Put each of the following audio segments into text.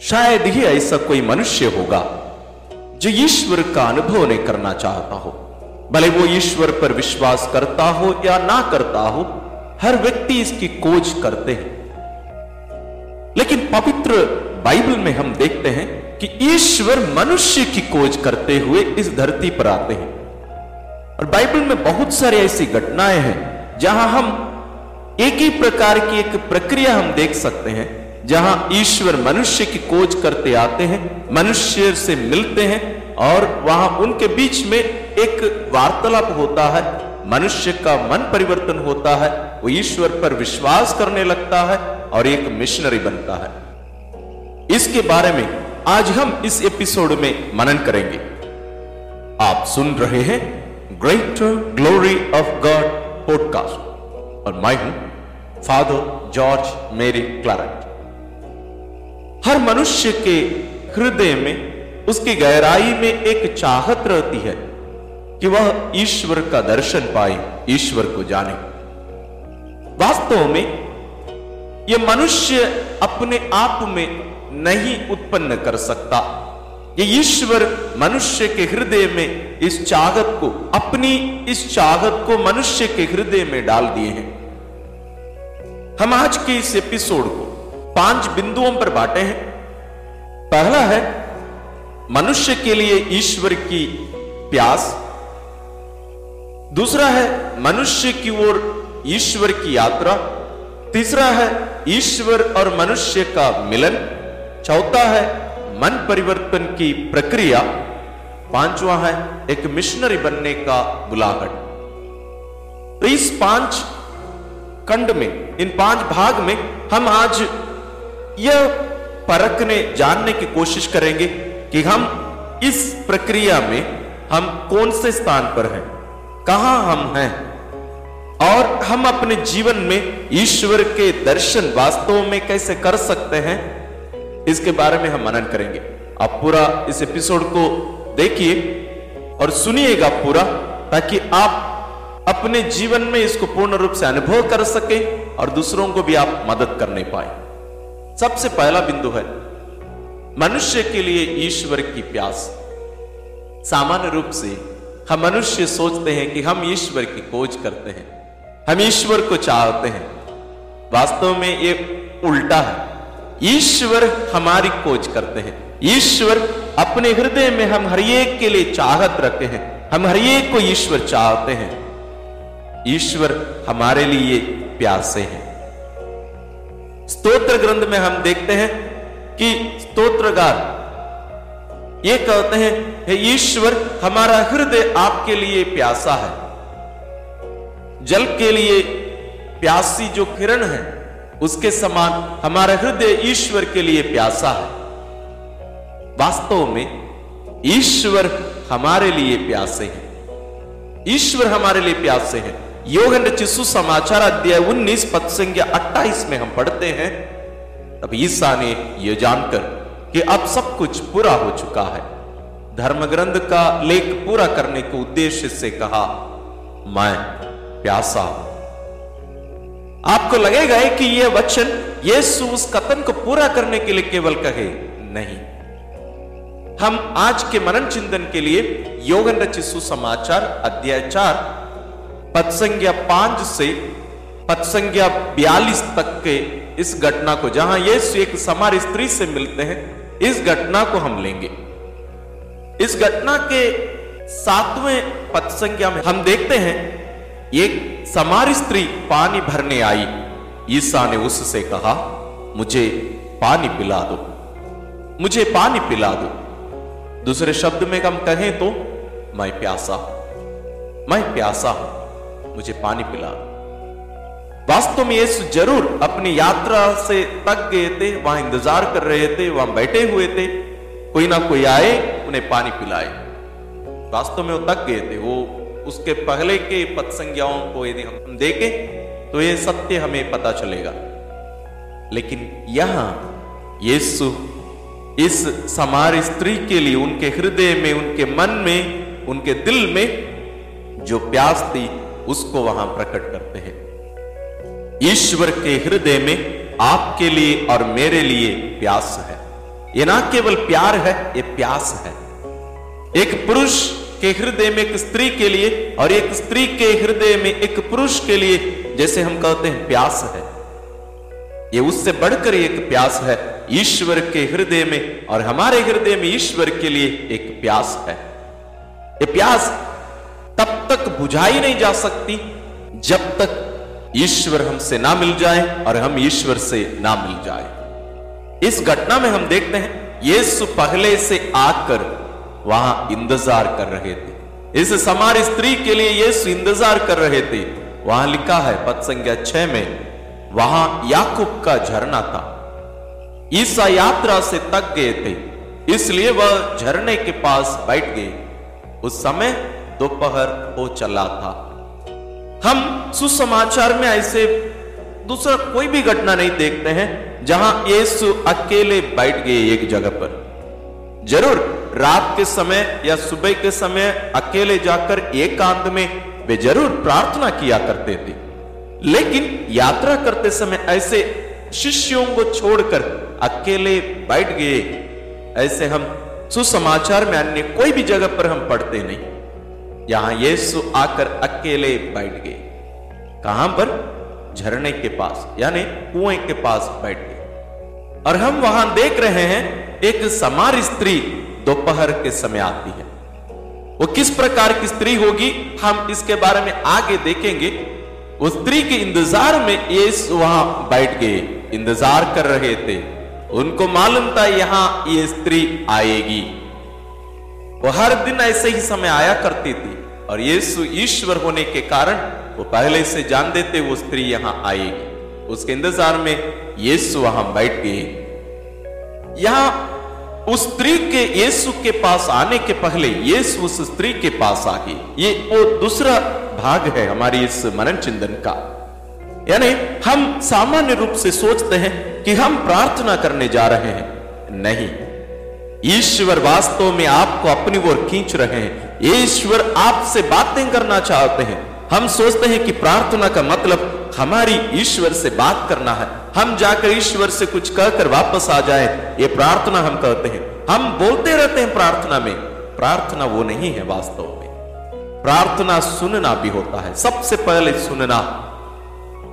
शायद ही ऐसा कोई मनुष्य होगा, जो ईश्वर का अनुभव नहीं करना चाहता हो। भले वो ईश्वर पर विश्वास करता हो या ना करता हो, हर व्यक्ति इसकी खोज करते हैं। लेकिन पवित्र बाइबल में हम देखते हैं कि ईश्वर मनुष्य की खोज करते हुए इस धरती पर आते हैं। और बाइबल में बहुत सारी ऐसी घटनाएँ हैं, जहाँ हम एक ही प्रकार की एक प्रक्रिया हम देख सकते हैं जहाँ ईश्वर मनुष्य की खोज करते आते हैं, मनुष्य से मिलते हैं, और वहाँ उनके बीच में एक वार्तालाप होता है, मनुष्य का मन परिवर्तन होता है, वो ईश्वर पर विश्वास करने लगता है, और एक मिशनरी बनता है। इसके बारे में आज हम इस एपिसोड में मनन करेंगे। आप सुन रहे हैं Greater Glory of God podcast और मैं हूँ फादर जॉर्ज मेरी क्लारेट हर मनुष्य के हृदय में, उसकी गहराई में एक चाहत रहती है कि वह ईश्वर का दर्शन पाए, ईश्वर को जाने। वास्तव में यह मनुष्य अपने आप में नहीं उत्पन्न कर सकता। ये ईश्वर मनुष्य के हृदय में इस चाहत को, अपनी इस चाहत को मनुष्य के हृदय में डाल दिए हैं। हम आज के इस एपिसोड को पाँच बिंदुओं पर बांटे हैं। पहला है, मनुष्य के लिए ईश्वर की प्यास। दूसरा है, मनुष्य की ओर ईश्वर की यात्रा। तीसरा है, ईश्वर और मनुष्य का मिलन। चौथा है, मन परिवर्तन की प्रक्रिया। पांचवा है, एक मिशनरी बनने का बुलाहट। तो इस पाँच खंड में, इन पाँच भाग में, हम आज यह परखने, जानने की कोशिश करेंगे कि हम इस प्रक्रिया में हम कौन से स्थान पर हैं, कहाँ हम हैं, और हम अपने जीवन में ईश्वर के दर्शन वास्तव में कैसे कर सकते हैं, इसके बारे में हम मनन करेंगे। आप पूरा इस एपिसोड को देखिए और सुनिएगा पूरा, ताकि आप अपने जीवन में इसको पूर्ण रूप से अनुभव कर सके और दूसरों को भी आप मदद करने पाए। सबसे पहला बिंदु है मनुष्य के लिए ईश्वर की प्यास। सामान्य रूप से हम मनुष्य सोचते हैं कि हम ईश्वर की खोज करते हैं, हम ईश्वर को चाहते हैं। वास्तव में ये उल्टा है। ईश्वर हमारी खोज करते हैं। ईश्वर अपने हृदय में हम हर एक के लिए चाहत रखते हैं, हम हर एक को ईश्वर चाहते हैं। ईश्वर हमारे लिए प्यासे हैं। स्तोत्र ग्रंथ में हम देखते हैं कि स्तोत्रगार, ये कहते हैं, हे ईश्वर, हमारा हृदय आपके लिए प्यासा है। जल के लिए प्यासी जो किरण है, उसके समान हमारा हृदय ईश्वर के लिए प्यासा है। वास्तव में, ईश्वर हमारे लिए प्यासे हैं। ईश्वर हमारे लिए प्यासे हैं। चिशु समाचार अध्याय 19 पद संख्या 28 में हम पढ़ते हैं। तब ईसा ने यह जानकर कि अब सब कुछ पूरा हो चुका है। धर्म ग्रंथ का लेख पूरा करने के उद्देश्य से कहा, मैं प्यासा आपको लगेगा कि यह वचन यीशु उस कथन को पूरा करने के लिए केवल कहे नहीं। हम आज के मनन चिंतन के लिए योगन समाचार अध्याय चार पद संज्ञा पाँच से पद संज्ञा बयालीस तक के इस घटना को, जहाँ यीशु एक समार स्त्री से मिलते हैं, इस घटना को हम लेंगे। इस घटना के सातवें पद संज्ञा में हम देखते हैं, एक समार स्त्री पानी भरने आई। ईसा ने उससे कहा, मुझे पानी पिला दो, मुझे पानी पिला दो। दूसरे शब्द में हम कहें तो मैं प्यासा मैं प्यासा हूँ। मुझे पानी पिला। वास्तव में यीशु ज़रूर अपनी यात्रा से तक गए थे, वहाँ इंतज़ार कर रहे थे, वहाँ बैठे हुए थे। कोई ना कोई आए, उन्हें पानी पिलाए। वास्तव में वो तक गए थे। वो उसके पहले के पद संज्ञाओं को यदि हम देखें तो ये सत्य हमें पता चलेगा। लेकिन यहाँ यीशु इस समार स्त्री के लिए, उनके हृदय में, उनके मन में, उनके दिल में जो प्यास थी उसको वहाँ प्रकट करते हैं। ईश्वर के हृदय में आपके लिए और मेरे लिए प्यास है। ये ना केवल प्यार है, ये प्यास है। एक पुरुष के हृदय में एक स्त्री के लिए और एक स्त्री के हृदय में एक पुरुष के लिए जैसे हम कहते हैं प्यास है। ये उससे बढ़कर एक प्यास है, ईश्वर के हृदय में और हमारे हृदय में ईश्वर के लिए एक प्यास है। ये प्यास तब तक बुझाई नहीं जा सकती, जब तक ईश्वर हमसे ना मिल जाए और हम ईश्वर से ना मिल जाए। इस घटना में हम देखते हैं, यीशु पहले से आकर वहाँ इंतज़ार कर रहे थे। इस समार स्त्री के लिए यीशु इंतज़ार कर रहे थे। वहाँ लिखा है, पद संख्या छह में, वहाँ याकूब का झरना था। ईसा यात्रा से तक गए थे, इसलिए वह झरने के पास बैठ गए। उस समय दोपहर हो चला था। हम सुसमाचार में ऐसे दूसरा कोई भी घटना नहीं देखते हैं, जहाँ यीशु अकेले बैठ गए एक जगह पर। ज़रूर, रात के समय या सुबह के समय अकेले जाकर एकांत में वे ज़रूर प्रार्थना किया करते थे। लेकिन यात्रा करते समय ऐसे शिष्यों को छोड़कर अकेले बैठ गए, ऐसे हम सुसमाचार में अन्य कोई भी जगह पर हम पढ़ते नहीं। यहाँ यीशु आकर अकेले बैठ गए कहाँ पर? झरने के पास, यानी कुएँ के पास बैठ गए और हम वहाँ देख रहे हैं, एक समार स्त्री दोपहर के समय आती है। वो किस प्रकार की स्त्री होगी, हम इसके बारे में आगे देखेंगे। उस स्त्री के इंतज़ार में यीशु वहाँ बैठ गए, इंतज़ार कर रहे थे। उनको मालूम था यहाँ ये स्त्री आएगी। वो हर दिन ऐसे ही समय आया करती थी। और यीशु ईश्वर होने के कारण वो पहले से जान देते वो स्त्री यहाँ आएगी। उसके इंतज़ार में यीशु वहाँ बैठ गए यहाँ उस स्त्री के यीशु के पास आने के पहले यीशु उस स्त्री के पास आ गए ये वो दूसरा भाग है हमारी इस मनन चिंतन का। यानी हम सामान्य रूप से सोचते हैं कि हम प्रार्थना करने जा रहे हैं। नहीं ईश्वर वास्तव में आपको अपनी ओर खींच रहे हैं। ईश्वर आपसे बातें करना चाहते हैं। हम सोचते हैं कि प्रार्थना का मतलब हमारी ईश्वर से बात करना है। हम जाकर ईश्वर से कुछ कहकर वापस आ जाए, ये प्रार्थना हम कहते हैं। हम बोलते रहते हैं प्रार्थना में। प्रार्थना वो नहीं है वास्तव में। प्रार्थना सुनना भी होता है। सबसे पहले सुनना।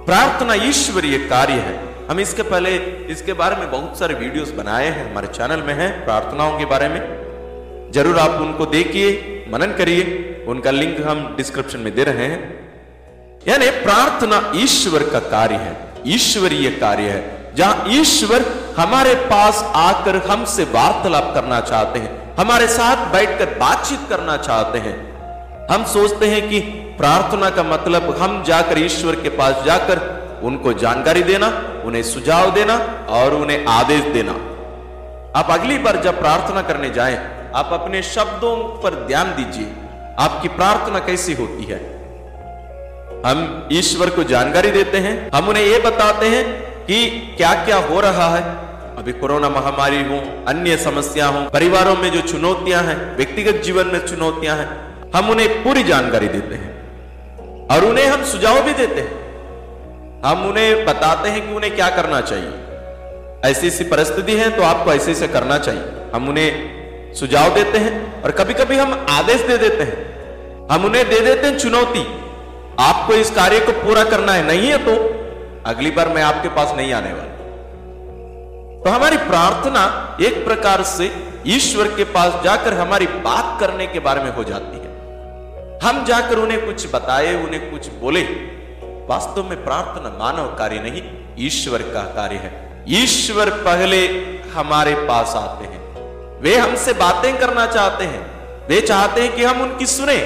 प्रार्थना ईश्वरीय कार्य है। हम इसके पहले, इसके बारे में बहुत सारे वीडियोस बनाए हैं, हमारे चैनल में हैं, प्रार्थनाओं के बारे में। ज़रूर आप उनको देखिए, मनन करिए, उनका लिंक हम डिस्क्रिप्शन में दे रहे हैं। यानी प्रार्थना ईश्वर का कार्य है, ईश्वरीय कार्य है। जहाँ ईश्वर हमारे पास आकर हमसे वार्तालाप करना चाहते हैं, हमारे साथ बैठकर बातचीत करना चाहते हैं। हम सोचते हैं कि प्रार्थना का मतलब हम जाकर ईश्वर के पास जाकर उनको जानकारी देना, उन्हें सुझाव देना और उन्हें आदेश देना। आप अगली बार जब प्रार्थना करने जाएँ, आप अपने शब्दों पर ध्यान दीजिए। आपकी प्रार्थना कैसी होती है? हम ईश्वर को जानकारी देते हैं, हम उन्हें यह बताते हैं कि क्या क्या हो रहा है। अभी कोरोना महामारी हो, अन्य समस्या हो, परिवारों में जो चुनौतियाँ हैं, व्यक्तिगत जीवन में चुनौतियाँ हैं, हम उन्हें पूरी जानकारी देते हैं और उन्हें हम सुझाव भी देते हैं। हम उन्हें बताते हैं कि उन्हें क्या करना चाहिए। ऐसी ऐसी परिस्थिति है तो आपको ऐसे ऐसे करना चाहिए। हम उन्हें सुझाव देते हैं और कभी कभी हम आदेश दे देते हैं। हम उन्हें दे देते हैं चुनौती। आपको इस कार्य को पूरा करना है, नहीं है तो अगली बार मैं आपके पास नहीं आने वाला। तो हमारी प्रार्थना एक प्रकार से ईश्वर के पास जाकर हमारी बात करने के बारे में हो जाती है। हम जाकर उन्हें कुछ बताए, उन्हें कुछ बोले। वास्तव में प्रार्थना मानव कार्य नहीं, ईश्वर का कार्य है। ईश्वर पहले हमारे पास आते हैं। वे हमसे बातें करना चाहते हैं। वे चाहते हैं कि हम उनकी सुने।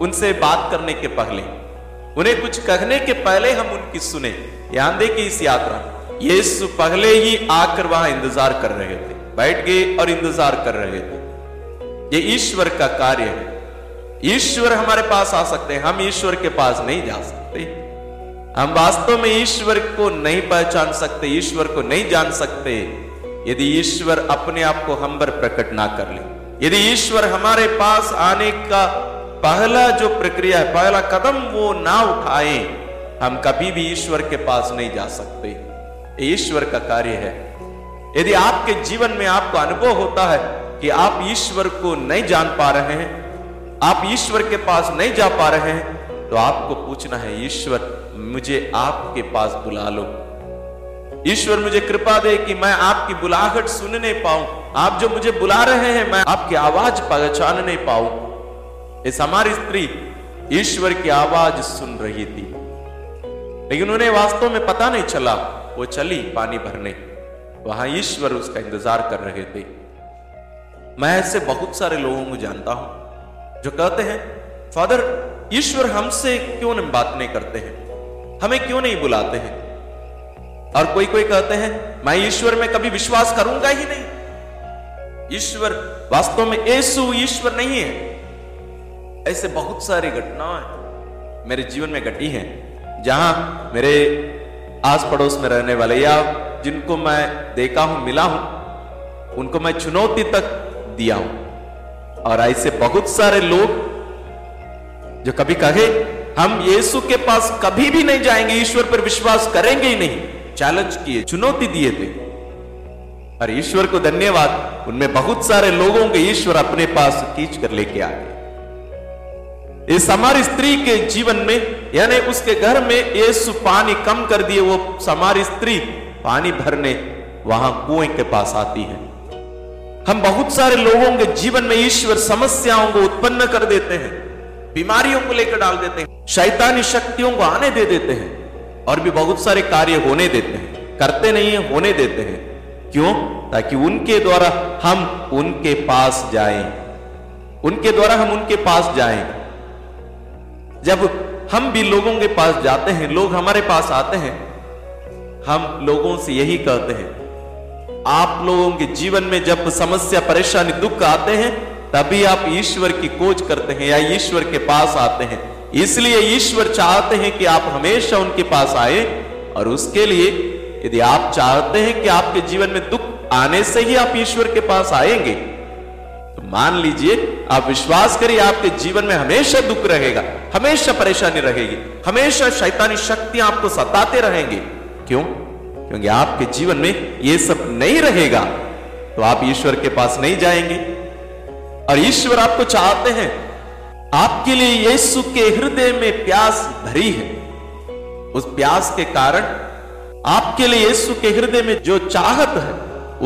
उनसे बात करने के पहले, उन्हें कुछ कहने के पहले हम उनकी सुने। ध्यान दे कि इस यात्रा यीशु पहले ही आकर वहाँ इंतज़ार कर रहे थे। बैठ गए और इंतज़ार कर रहे थे। ये ईश्वर का कार्य है। ईश्वर हमारे पास आ सकते हैं। हम ईश्वर के पास नहीं जा सकते। हम वास्तव में ईश्वर को नहीं पहचान सकते, ईश्वर को नहीं जान सकते। यदि ईश्वर अपने आप को हम पर प्रकट ना कर ले, यदि ईश्वर हमारे पास आने का पहला जो प्रक्रिया है, पहला कदम वो ना उठाए, हम कभी भी ईश्वर के पास नहीं जा सकते। ईश्वर का कार्य है। यदि आपके जीवन में आपको अनुभव होता है कि आप ईश्वर को नहीं जान पा रहे हैं आप ईश्वर के पास नहीं जा पा रहे हैं तो आपको पूछना है, ईश्वर, मुझे आपके पास बुला लो। ईश्वर, मुझे कृपा दे कि मैं आपकी बुलाहट सुनने पाऊँ। आप जो मुझे बुला रहे हैं, मैं आपकी आवाज़ पहचानने पाऊँ। इस हमारी स्त्री ईश्वर की आवाज़ सुन रही थी। लेकिन उन्हें वास्तव में पता नहीं चला, वो चली पानी भरने। वहाँ ईश्वर उसका इंतज़ार कर रहे थे। मैं ऐसे बहुत सारे लोगों को जानता हूँ। जो कहते हैं, फादर, ईश्वर हमसे क्यों नहीं बात नहीं करते हैं? हमें क्यों नहीं बुलाते हैं? और कोई कोई कहते हैं, मैं ईश्वर में कभी विश्वास करूँगा ही नहीं। ईश्वर, वास्तव में यीशु ईश्वर नहीं है। ऐसे बहुत सारी घटनाएँ मेरे जीवन में घटी हैं, जहाँ मेरे आस पड़ोस में रहने वाले या जिनको मैं देखा हूँ, मिला हूँ, उनको मैं चुनौती तक दिया हूँ। और ऐसे बहुत सारे लोग जो कभी कहे, हम यीशु के पास कभी भी नहीं जाएँगे, ईश्वर पर विश्वास करेंगे ही नहीं। चैलेंज किए, चुनौती दिए थे। और ईश्वर को धन्यवाद, उनमें बहुत सारे लोगों को ईश्वर अपने पास खींच कर लेके आ गए। इस हमारी स्त्री के जीवन में, यानी उसके घर में यीशु पानी कम कर दिए, वो हमारी स्त्री पानी भरने वहाँ कुएँ के पास आती है। हम बहुत सारे लोगों के जीवन में ईश्वर समस्याओं को उत्पन्न कर देते हैं, बीमारियों को लेकर डाल देते हैं, शैतानी शक्तियों को आने दे देते हैं और भी बहुत सारे कार्य होने देते हैं, करते नहीं है, होने देते हैं। क्यों? ताकि उनके द्वारा हम उनके पास जाएँ। उनके द्वारा हम उनके पास जाएँ। जब हम भी लोगों के पास जाते हैं, लोग हमारे पास आते हैं, हम लोगों से यही कहते हैं आप लोगों के जीवन में जब समस्या, परेशानी, दुख आते हैं, तभी आप ईश्वर की खोज करते हैं या ईश्वर के पास आते हैं। इसलिए ईश्वर चाहते हैं कि आप हमेशा उनके पास आए और उसके लिए यदि आप चाहते हैं कि आपके जीवन में दुख आने से ही आप ईश्वर के पास आएँगे तो मान लीजिए, आप विश्वास करिए आपके जीवन में हमेशा दुख रहेगा, हमेशा परेशानी रहेगी, हमेशा शैतानी शक्तियाँ आपको सताते रहेंगे। क्यों? क्योंकि आपके जीवन में ये सब नहीं रहेगा तो आप ईश्वर के पास नहीं जाएँगे। और ईश्वर आपको चाहते हैं। आपके लिए यीशु के हृदय में प्यास भरी है। उस प्यास के कारण आपके लिए यीशु के हृदय में जो चाहत है,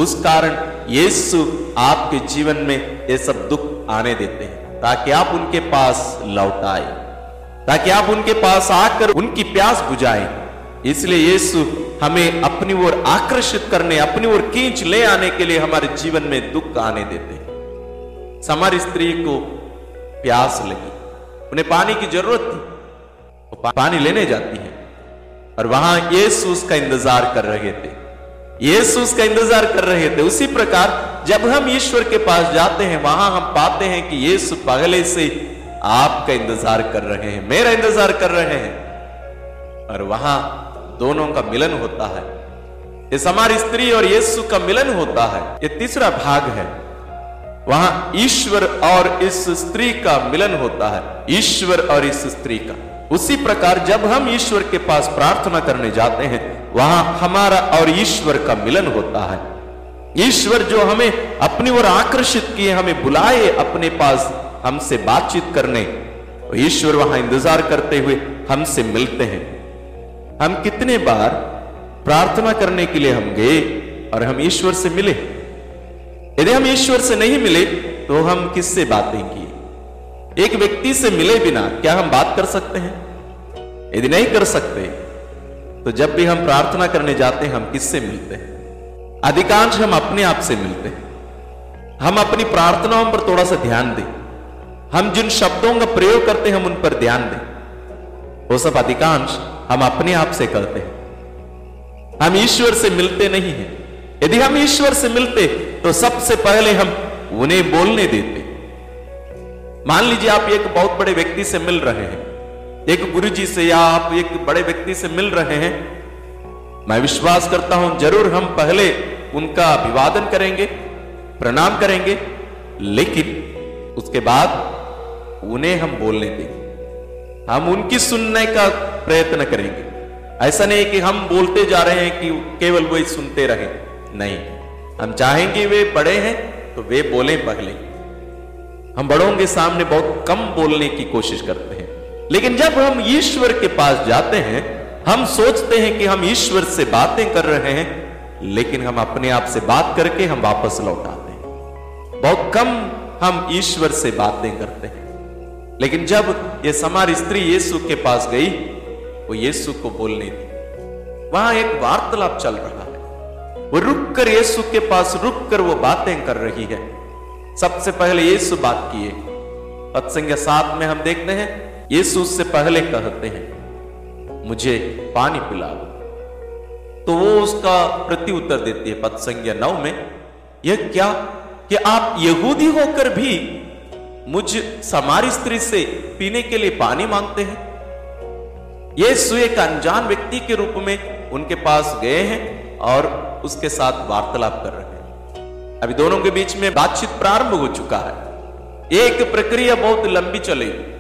उस कारण यीशु आपके जीवन में ये सब दुख आने देते हैं, ताकि आप उनके पास लौट आए, ताकि आप उनके पास आकर उनकी प्यास बुझाएँ। इसलिए यीशु हमें अपनी ओर आकर्षित करने, अपनी ओर खींच ले आने के लिए हमारे जीवन में दुख आने देते हैं। हमारी स्त्री को प्यास लगी। उन्हें पानी की ज़रूरत थी। वो पानी लेने जाती है। और वहाँ यीशु उसका इंतज़ार कर रहे थे। यीशु उसका इंतज़ार कर रहे थे। उसी प्रकार जब हम ईश्वर के पास जाते हैं, वहाँ हम पाते हैं कि यीशु पहले से आपका इंतज़ार कर रहे हैं, मेरा इंतज़ार कर रहे हैं। और वहाँ दोनों का मिलन होता है। इस हमारी स्त्री और यीशु का मिलन होता है। ये तीसरा भाग है। वहाँ ईश्वर और इस स्त्री का मिलन होता है। ईश्वर और इस स्त्री का। उसी प्रकार जब हम ईश्वर के पास प्रार्थना करने जाते हैं, वहाँ हमारा और ईश्वर का मिलन होता है। ईश्वर जो हमें अपनी ओर आकर्षित किए, हमें बुलाए अपने पास हमसे बातचीत करने ईश्वर वहाँ इंतज़ार करते हुए हमसे मिलते हैं। हम कितने बार प्रार्थना करने के लिए हम गए और हम ईश्वर से मिले? यदि हम ईश्वर से नहीं मिले तो हम किससे बातें किए? एक व्यक्ति से मिले बिना क्या हम बात कर सकते हैं? यदि नहीं कर सकते तो जब भी हम प्रार्थना करने जाते हैं, हम किससे मिलते हैं? अधिकांश हम अपने आप से मिलते हैं। हम अपनी प्रार्थनाओं पर थोड़ा सा ध्यान दें। हम जिन शब्दों का प्रयोग करते हैं, हम उन पर ध्यान दें। वो सब अधिकांश हम अपने आप से करते हैं। हम ईश्वर से मिलते नहीं हैं। यदि हम ईश्वर से मिलते तो सबसे पहले हम उन्हें बोलने देते। मान लीजिए आप एक बहुत बड़े व्यक्ति से मिल रहे हैं। एक गुरु जी से या आप एक बड़े व्यक्ति से मिल रहे हैं। मैं विश्वास करता हूँ, ज़रूर हम पहले उनका अभिवादन करेंगे, प्रणाम करेंगे, लेकिन उसके बाद उन्हें हम बोलने देंगे। हम उनकी सुनने का प्रयत्न करेंगे। ऐसा नहीं कि हम बोलते जा रहे हैं कि केवल वही सुनते रहे। नहीं, हम चाहेंगे वे बड़े हैं तो वे बोले पहले हम बड़ों के सामने बहुत कम बोलने की कोशिश करते हैं। लेकिन जब हम ईश्वर के पास जाते हैं, हम सोचते हैं कि हम ईश्वर से बातें कर रहे हैं, लेकिन हम अपने आप से बात करके हम वापस लौट आते हैं। बहुत कम हम ईश्वर से बातें करते हैं। लेकिन जब ये समार स्त्री यीशु के पास गई, वो यीशु को बोलने दी वहाँ एक वार्तालाप चल रहा है। वो रुक कर यीशु के पास रुक कर वो बातें कर रही है। सबसे पहले यीशु बात किए। पत्संग सात में हम देखते हैं, यीशु उससे पहले कहते हैं, मुझे पानी पिला दो तो वो उसका प्रति उत्तर देती है पद संज्ञा नौ में, यह क्या? कि आप यहूदी होकर भी मुझ समारी स्त्री से पीने के लिए पानी मांगते हैं। यीशु एक अनजान व्यक्ति के रूप में उनके पास गए हैं और उसके साथ वार्तालाप कर रहे हैं। अभी दोनों के बीच में बातचीत प्रारंभ हो चुका है। एक प्रक्रिया बहुत लंबी चलेगी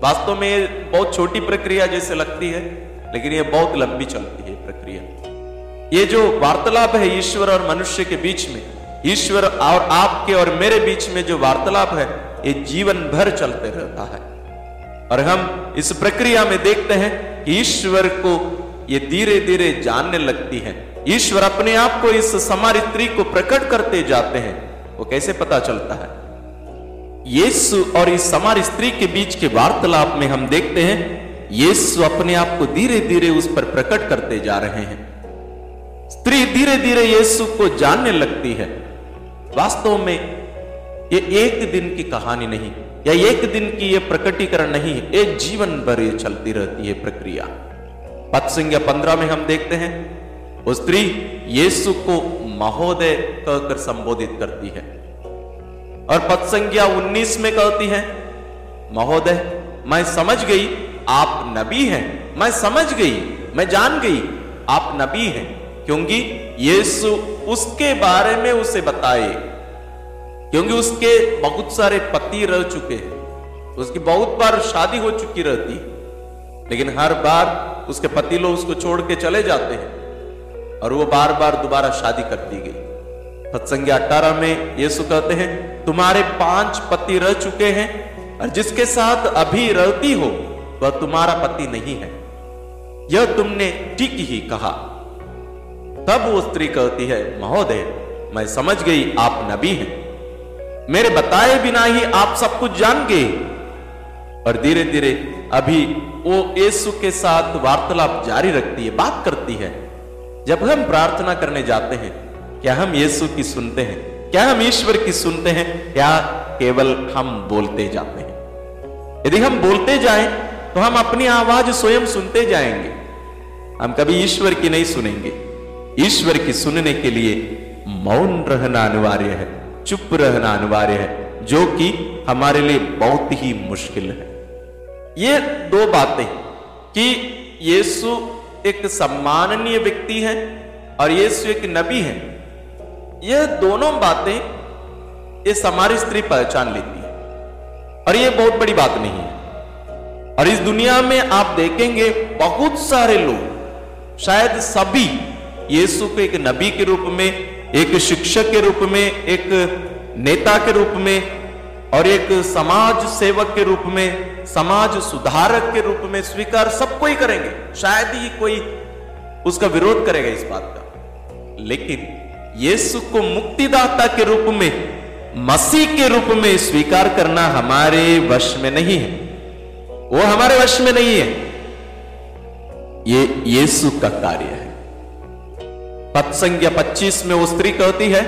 वास्तव में बहुत छोटी प्रक्रिया जैसे लगती है, लेकिन यह बहुत लंबी चलती है प्रक्रिया। ये जो वार्तालाप है ईश्वर और मनुष्य के बीच में, ईश्वर और आपके और मेरे बीच में जो वार्तालाप है ये जीवन भर चलते रहता है। और हम इस प्रक्रिया में देखते हैं कि ईश्वर को ये धीरे धीरे जानने लगती है। ईश्वर अपने आप को इस समारी स्त्री को प्रकट करते जाते हैं। वो कैसे पता चलता है? यीशु और इस समार स्त्री के बीच के वार्तालाप में हम देखते हैं, यीशु अपने आप को धीरे धीरे उस पर प्रकट करते जा रहे हैं। स्त्री धीरे धीरे यीशु को जानने लगती है। वास्तव में ये एक दिन की कहानी नहीं, या एक दिन की ये प्रकटीकरण नहीं है एक जीवन भर ये चलती रहती है प्रक्रिया। संज्ञा पंद्रह में हम देखते हैं, वो स्त्री यीशु को महोदय कहकर संबोधित करती है। और पद संज्ञा उन्नीस में कहती है, महोदय, मैं समझ गई, आप नबी हैं, मैं समझ गई, मैं जान गई, आप नबी हैं, क्योंकि यीशु उसके बारे में उसे बताए। क्योंकि उसके बहुत सारे पति रह चुके हैं। उसकी बहुत बार शादी हो चुकी रहती है लेकिन हर बार उसके पति लोग उसको छोड़ के चले जाते हैं और वो बार बार दोबारा शादी करती गई। सत्संग अट्ठारह में यीशु कहते हैं, तुम्हारे पाँच पति रह चुके हैं और जिसके साथ अभी रहती हो, वह तुम्हारा पति नहीं है। यह तुमने ठीक ही कहा। तब वो स्त्री कहती है, महोदय, मैं समझ गई, आप नबी हैं। मेरे बताए बिना ही आप सब कुछ जान गए और धीरे धीरे अभी वो यीशु के साथ वार्तालाप जारी रखती है, बात करती है। जब हम प्रार्थना करने जाते हैं, क्या हम यीशु की सुनते हैं? क्या हम ईश्वर की सुनते हैं? क्या केवल हम बोलते जाते हैं? यदि हम बोलते जाएँ तो हम अपनी आवाज़ स्वयं सुनते जाएँगे। हम कभी ईश्वर की नहीं सुनेंगे। ईश्वर की सुनने के लिए मौन रहना अनिवार्य है। चुप रहना अनिवार्य है, जो कि हमारे लिए बहुत ही मुश्किल है। ये दो बातें कि यीशु एक सम्माननीय व्यक्ति है और यीशु एक नबी है। यह दोनों बातें ये हमारी स्त्री पहचान लेती है। और ये बहुत बड़ी बात नहीं है। और इस दुनिया में आप देखेंगे बहुत सारे लोग, शायद सभी यीशु को एक नबी के रूप में एक शिक्षक के रूप में, एक नेता के रूप में, और एक समाज सेवक के रूप में, समाज सुधारक के रूप में स्वीकार सब कोई करेंगे। शायद ही कोई उसका विरोध करेगा इस बात का। लेकिन यीशु को मुक्तिदाता के रूप में, मसीह के रूप में स्वीकार करना हमारे वश में नहीं है। वो हमारे वश में नहीं है। ये यीशु का कार्य है। पद संज्ञा 25 में वो स्त्री कहती है,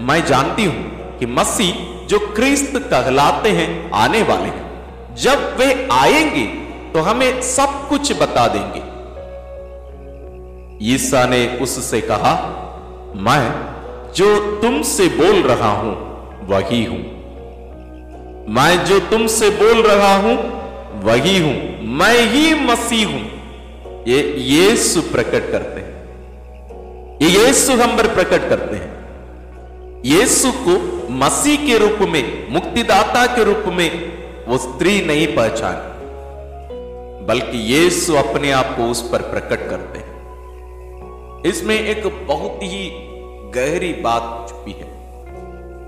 मैं जानती हूँ कि मसीह जो क्रिस्त कहलाते हैं, आने वाले हैं। जब वे आएँगे तो हमें सब कुछ बता देंगे। ईसा ने उससे कहा, मैं जो तुमसे बोल रहा हूँ, वही हूँ। मैं जो तुमसे बोल रहा हूँ, वही हूँ। मैं ही मसीह हूँ। ये यीशु प्रकट करते यीशु हम पर प्रकट करते हैं। यीशु को मसीह के रूप में, मुक्तिदाता के रूप में वो स्त्री नहीं पहचान, बल्कि यीशु अपने आप को उस पर प्रकट करते हैं। इसमें एक बहुत ही गहरी बात छुपी है।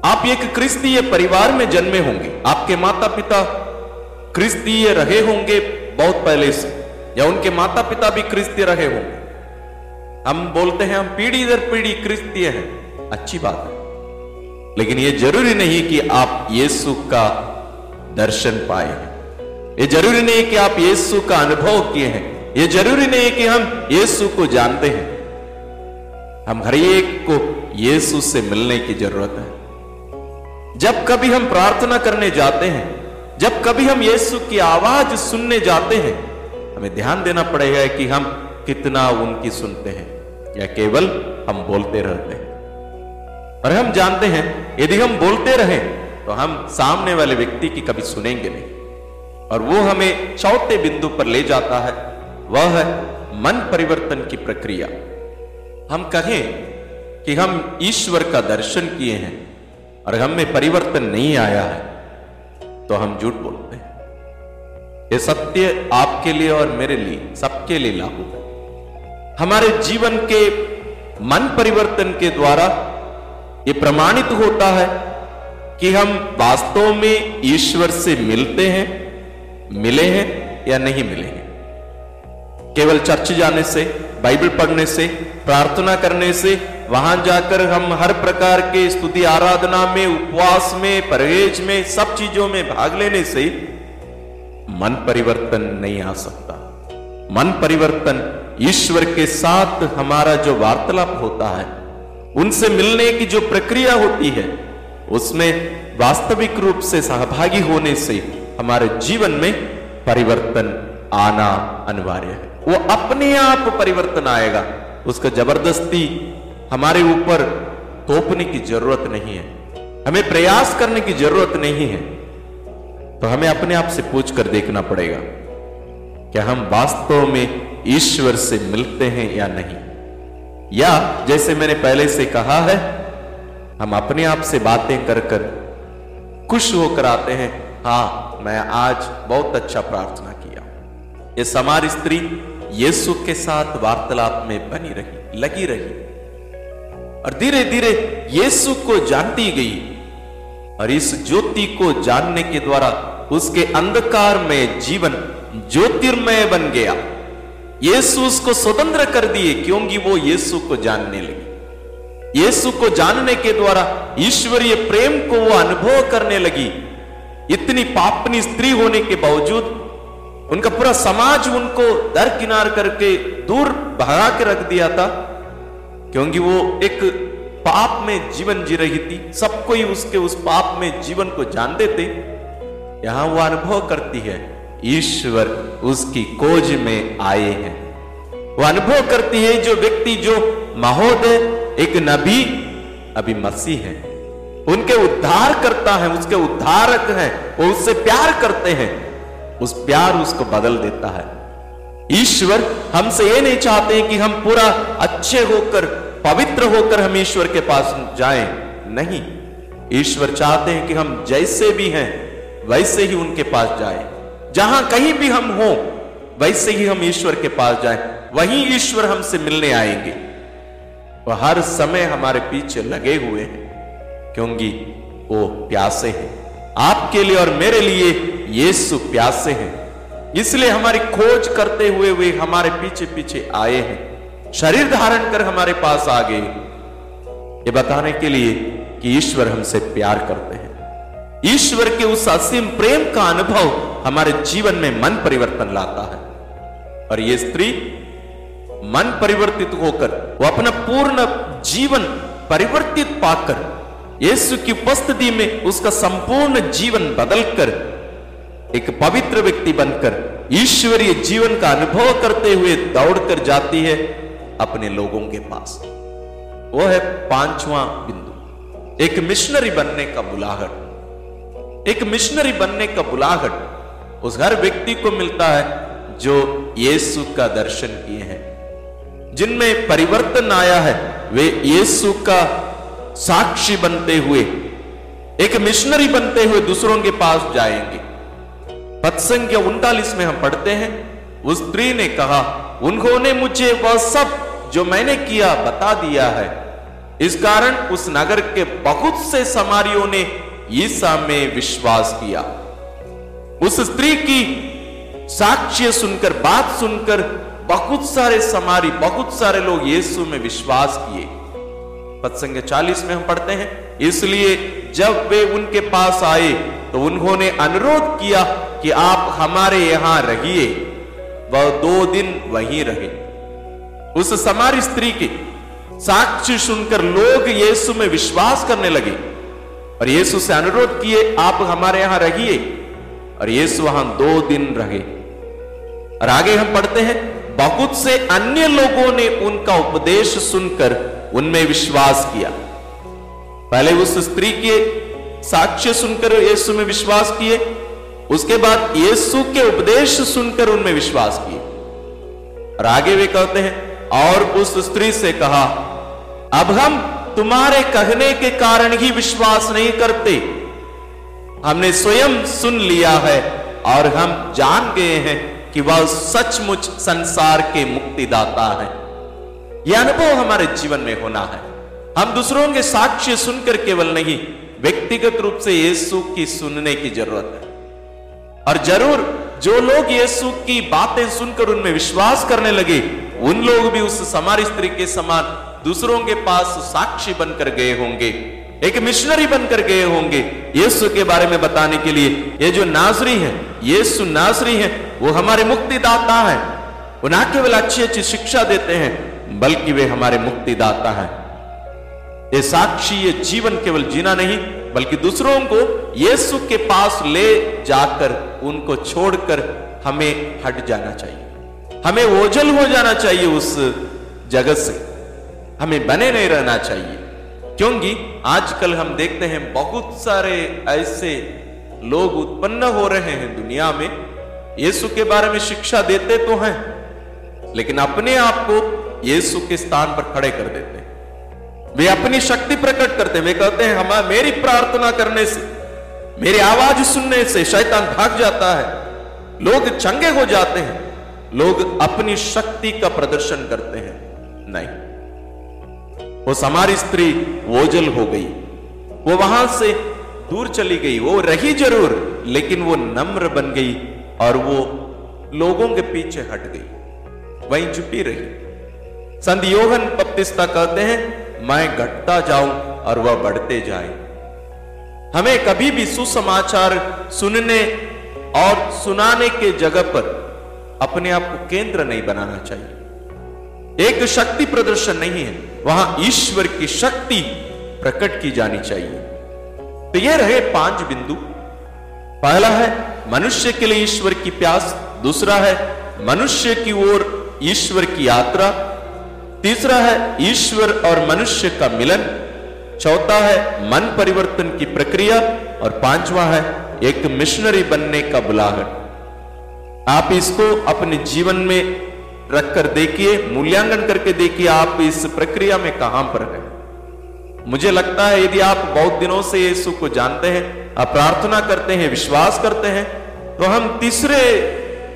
आप एक क्रिस्तीय परिवार में जन्मे होंगे। आपके माता पिता क्रिस्तीय रहे होंगे बहुत पहले से, या उनके माता पिता भी क्रिस्तीय रहे होंगे। हम बोलते हैं, हम पीढ़ी दर पीढ़ी क्रिस्तीय हैं। अच्छी बात है। लेकिन यह ज़रूरी नहीं कि आप यीशु का दर्शन पाए हैं। ये ज़रूरी नहीं कि आप यीशु का अनुभव किए हैं। ये ज़रूरी नहीं कि हम यीशु को जानते हैं। हम हर एक को यीशु से मिलने की ज़रूरत है। जब कभी हम प्रार्थना करने जाते हैं, जब कभी हम यीशु की आवाज़ सुनने जाते हैं, हमें ध्यान देना पड़ेगा कि हम कितना उनकी सुनते हैं। या केवल हम बोलते रहते हैं। और हम जानते हैं, यदि हम बोलते रहें तो हम सामने वाले व्यक्ति की कभी सुनेंगे नहीं। और वो हमें चौथे बिंदु पर ले जाता है, वह है मन परिवर्तन की प्रक्रिया। हम कहें कि हम ईश्वर का दर्शन किए हैं, और हमें परिवर्तन नहीं आया है तो हम झूठ बोलते हैं। ये सत्य आपके लिए और मेरे लिए, सबके लिए लागू है। हमारे जीवन के मन परिवर्तन के द्वारा ये प्रमाणित होता है कि हम वास्तव में ईश्वर से मिलते हैं, मिले हैं या नहीं मिले हैं। केवल चर्च जाने से, बाइबल पढ़ने से, प्रार्थना करने से, वहाँ जाकर हम हर प्रकार के स्तुति, आराधना में, उपवास में, परहेज में, सब चीज़ों में भाग लेने से मन परिवर्तन नहीं आ सकता। मन परिवर्तन ईश्वर के साथ हमारा जो वार्तालाप होता है, उनसे मिलने की जो प्रक्रिया होती है, उसमें वास्तविक रूप से सहभागी होने से हमारे जीवन में परिवर्तन आना अनिवार्य है। वो अपने आप परिवर्तन आएगा। उसका ज़बरदस्ती हमारे ऊपर तोपने की ज़रूरत नहीं है। हमें प्रयास करने की ज़रूरत नहीं है। तो हमें अपने आप से पूछ कर देखना पड़ेगा। क्या हम वास्तव में ईश्वर से मिलते हैं या नहीं? या जैसे मैंने पहले से कहा है, हम अपने आप से बातें कर कर खुश होकर आते हैं हाँ मैं आज बहुत अच्छा प्रार्थना किया ये समार स्त्री यीशु के साथ वार्तालाप में बनी रही, लगी रही। और धीरे धीरे यीशु को जानती गई और इस ज्योति को जानने के द्वारा उसके अंधकार में जीवन ज्योतिर्मय बन गया। यीशु उसको स्वतंत्र कर दिए, क्योंकि वो यीशु को जानने लगी। यीशु को जानने के द्वारा ईश्वरीय प्रेम को वो अनुभव करने लगी। इतनी पापनी स्त्री होने के बावजूद उनका पूरा समाज उनको दरकिनार करके दूर भगा के रख दिया था, क्योंकि वो एक पाप में जीवन जी रही थी। सबको ही उसके उस पाप में जीवन को जानते थे। यहाँ वो अनुभव करती है। ईश्वर उसकी खोज में आए हैं। वो अनुभव करती है जो व्यक्ति, जो महोदय, एक नबी, अभी मसीह है। उनके उद्धार करता है, उसके उद्धारक हैं, वो उससे प्यार करते हैं। उस प्यार उसको बदल देता है। ईश्वर हमसे ये नहीं चाहते कि हम पूरा अच्छे होकर, पवित्र होकर हम ईश्वर के पास जाएँ। नहीं। ईश्वर चाहते हैं कि हम जैसे भी हैं, वैसे ही उनके पास जाएँ। जहाँ कहीं भी हम हों, वैसे ही हम ईश्वर के पास जाएँ, वहीं ईश्वर हमसे मिलने आएँगे। वह हर समय हमारे पीछे लगे हुए हैं, क्योंकि वो प्यासे हैं। आपके लिए और मेरे लिए यीशु प्यासे हैं। इसलिए हमारी खोज करते हुए वे हमारे पीछे पीछे आए हैं। शरीर धारण कर हमारे पास आ गए ये बताने के लिए कि ईश्वर हमसे प्यार करते हैं। ईश्वर के उस असीम प्रेम का अनुभव हमारे जीवन में मन परिवर्तन लाता है। और ये स्त्री मन परिवर्तित होकर, वो अपना पूर्ण जीवन परिवर्तित पाकर, यीशु की उपस्थिति में उसका संपूर्ण जीवन बदलकर, एक पवित्र व्यक्ति बनकर, ईश्वरीय जीवन का अनुभव करते हुए दौड़कर जाती है अपने लोगों के पास। वो है पांचवा बिंदु। एक मिशनरी बनने का बुलाहट। एक मिशनरी बनने का बुलाहट उस हर व्यक्ति को मिलता है जो यीशु का दर्शन किए हैं। जिनमें परिवर्तन आया है, वे यीशु का साक्षी बनते हुए, एक मिशनरी बनते हुए दूसरों के पास जाएँगे। पद संख्या उनतालीस में हम पढ़ते हैं, उस स्त्री ने कहा, उन्होंने मुझे वह सब जो मैंने किया बता दिया है। इस कारण उस नगर के बहुत से समारियों ने ईसा में विश्वास किया। उस स्त्री की साक्ष्य सुनकर, बात सुनकर बहुत सारे समारी, बहुत सारे लोग यीशु में विश्वास किए। पत्संग चालीस में हम पढ़ते हैं, इसलिए जब वे उनके पास आए तो उन्होंने अनुरोध किया कि आप हमारे यहाँ रहिए। वह दो दिन वहीं रहे। उस समारी स्त्री के साक्ष्य सुनकर लोग यीशु में विश्वास करने लगे। और यीशु से अनुरोध किए, आप हमारे यहाँ रहिए। और यीशु वहाँ दो दिन रहे। और आगे हम पढ़ते हैं, बहुत से अन्य लोगों ने उनका उपदेश सुनकर उनमें विश्वास किया। पहले उस स्त्री के साक्ष्य सुनकर यीशु में विश्वास किए, उसके बाद यीशु के उपदेश सुनकर उनमें विश्वास किए। और आगे वे कहते हैं, और उस स्त्री से कहा, अब हम तुम्हारे कहने के कारण ही विश्वास नहीं करते। हमने स्वयं सुन लिया है और हम जान गए हैं कि वह सचमुच संसार के मुक्तिदाता है। यह अनुभव हमारे जीवन में होना है। हम दूसरों के साक्ष्य सुनकर केवल नहीं, व्यक्तिगत रूप से यीशु की सुनने की ज़रूरत है। और ज़रूर, जो लोग यीशु की बातें सुनकर उनमें विश्वास करने लगे, उन लोग भी उस समारी स्त्री के समान दूसरों के पास साक्षी बनकर गए होंगे, एक मिशनरी बनकर गए होंगे। यीशु के बारे में बताने के लिए, ये जो नाजरी है, यीशु नाजरी है, वो हमारे मुक्तिदाता है। वो ना केवल अच्छी अच्छी शिक्षा देते हैं, बल्कि वे हमारे मुक्तिदाता हैं। ये साक्षी, ये जीवन केवल जीना नहीं, बल्कि दूसरों को यीशु के पास ले जाकर, उनको छोड़कर हमें हट जाना चाहिए। हमें ओझल हो जाना चाहिए उस जगत से। हमें बने नहीं रहना चाहिए। क्योंकि आजकल हम देखते हैं बहुत सारे ऐसे लोग उत्पन्न हो रहे हैं दुनिया में। यीशु के बारे में शिक्षा देते तो हैं, लेकिन अपने आप को यीशु के स्थान पर खड़े कर देते हैं। वे अपनी शक्ति प्रकट करते हैं। वे कहते हैं हम मेरी प्रार्थना करने से, मेरी आवाज़ सुनने से शैतान भाग जाता है। लोग चंगे हो जाते हैं। लोग अपनी शक्ति का प्रदर्शन करते हैं। नहीं। वो समारी स्त्री ओझल हो गई। वो वहाँ से दूर चली गई। वो रही ज़रूर, लेकिन वो नम्र बन गई और वो लोगों के पीछे हट गई। वहीं छुपी रही। संत बपतिस्ता कहते हैं, मैं घटता जाऊँ और वह बढ़ते जाए। हमें कभी भी सुसमाचार सुनने और सुनाने के जगह पर अपने आप को केंद्र नहीं बनाना चाहिए। एक शक्ति प्रदर्शन नहीं है, वहाँ ईश्वर की शक्ति प्रकट की जानी चाहिए। तो ये रहे पाँच बिंदु। पहला है, मनुष्य के लिए ईश्वर की प्यास। दूसरा है, मनुष्य की ओर ईश्वर की यात्रा। तीसरा है, ईश्वर और मनुष्य का मिलन। चौथा है, मन परिवर्तन की प्रक्रिया। और पांचवा है, एक मिशनरी बनने का बुलाहट। आप इसको अपने जीवन में रखकर देखिए, मूल्यांकन करके देखिए आप इस प्रक्रिया में कहाँ पर है। मुझे लगता है यदि आप बहुत दिनों से यीशु को जानते हैं, आप प्रार्थना करते हैं, विश्वास करते हैं तो हम तीसरे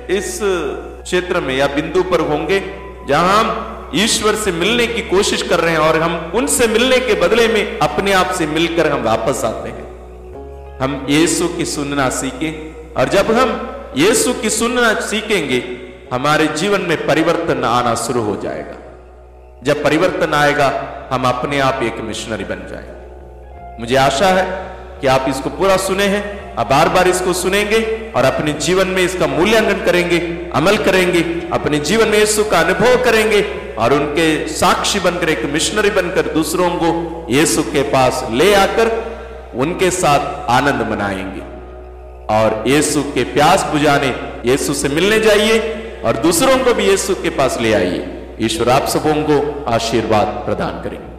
इस क्षेत्र में या बिंदु पर होंगे, जहाँ हम ईश्वर से मिलने की कोशिश कर रहे हैं और हम उनसे मिलने के बदले में अपने आप से मिलकर हम वापस आते हैं। हम यीशु की सुनना सीखें और जब हम यीशु की सुनना सीखेंगे हमारे जीवन में परिवर्तन आना शुरू हो जाएगा। जब परिवर्तन आएगा, हम अपने आप एक मिशनरी बन जाएँगे। मुझे आशा है कि आप इसको पूरा सुने हैं, आप बार बार इसको सुनेंगे और अपने जीवन में इसका मूल्यांकन करेंगे, अमल करेंगे, अपने जीवन में यीशु का अनुभव करेंगे और उनके साक्षी बनकर एक मिशनरी बनकर दूसरों को यीशु के पास ले आकर उनके साथ आनंद मनाएँगे। और यीशु के प्यास बुझाने, यीशु से मिलने जाइए। और दूसरों को भी यीशु के पास ले आइए। ईश्वर आप सबों को आशीर्वाद प्रदान करें